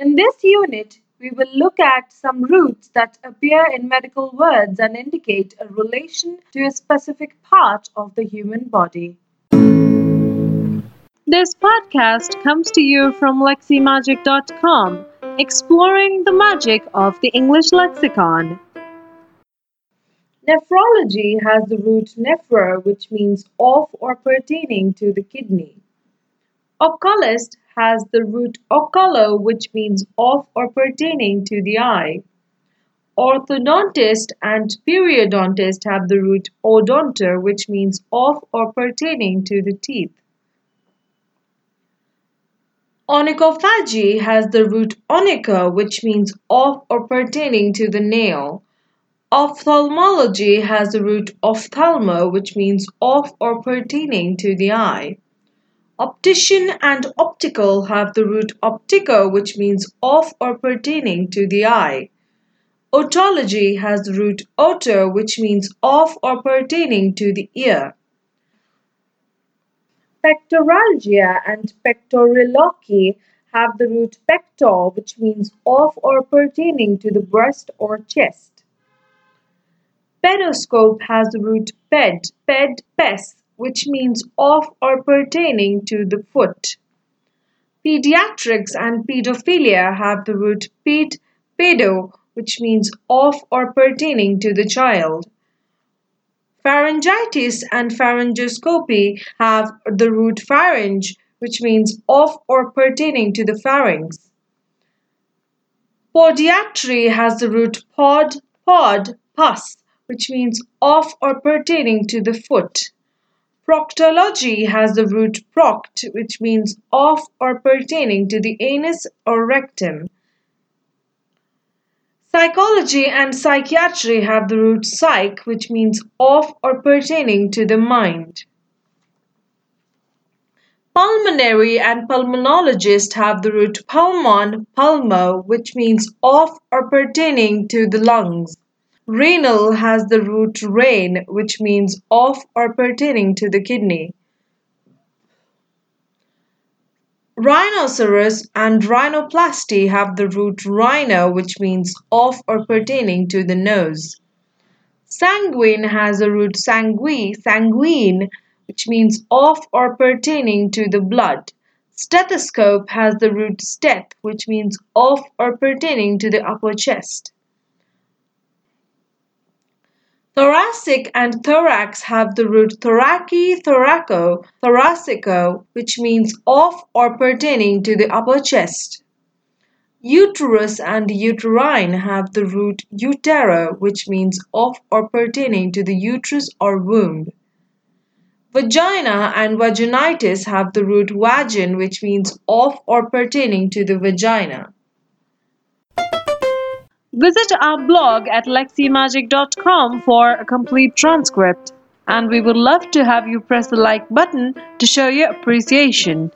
In this unit, we will look at some roots that appear in medical words and indicate a relation to a specific part of the human body. This podcast comes to you from leximagic.com, exploring the magic of the English lexicon. Nephrology has the root nephro, which means of or pertaining to the kidney. Oculist has the root oculo, which means of or pertaining to the eye. Orthodontist and periodontist have the root odonto, which means of or pertaining to the teeth. Onychophagy has the root onycho, which means of or pertaining to the nail. Ophthalmology has the root ophthalmo, which means of or pertaining to the eye. Optician and optical have the root optico, which means of or pertaining to the eye. Otology has the root oto, which means of or pertaining to the ear. Pectoralgia and pectoriloquy have the root pector, which means of or pertaining to the breast or chest. Pedoscope has the root ped, ped, pes, which means of or pertaining to the foot. Pediatrics and pedophilia have the root ped, pedo, which means of or pertaining to the child. Pharyngitis and pharyngoscopy have the root pharynge, which means of or pertaining to the pharynx. Podiatry has the root pod, pod, pus, which means of or pertaining to the foot. Proctology has the root proct, which means of or pertaining to the anus or rectum. Psychology and psychiatry have the root psych, which means of or pertaining to the mind. Pulmonary and pulmonologist have the root pulmon, pulmo, which means of or pertaining to the lungs. Renal has the root rein, which means of or pertaining to the kidney. Rhinoceros and rhinoplasty have the root rhino, which means of or pertaining to the nose. Sanguine has the root sangui, sanguine, which means of or pertaining to the blood. Stethoscope has the root steth, which means of or pertaining to the upper chest. Thoracic and thorax have the root thoraki, thoraco, thoracico, which means of or pertaining to the upper chest. Uterus and uterine have the root utero, which means of or pertaining to the uterus or womb. Vagina and vaginitis have the root vagin, which means of or pertaining to the vagina. Visit our blog at leximagic.com for a complete transcript. And we would love to have you press the like button to show your appreciation.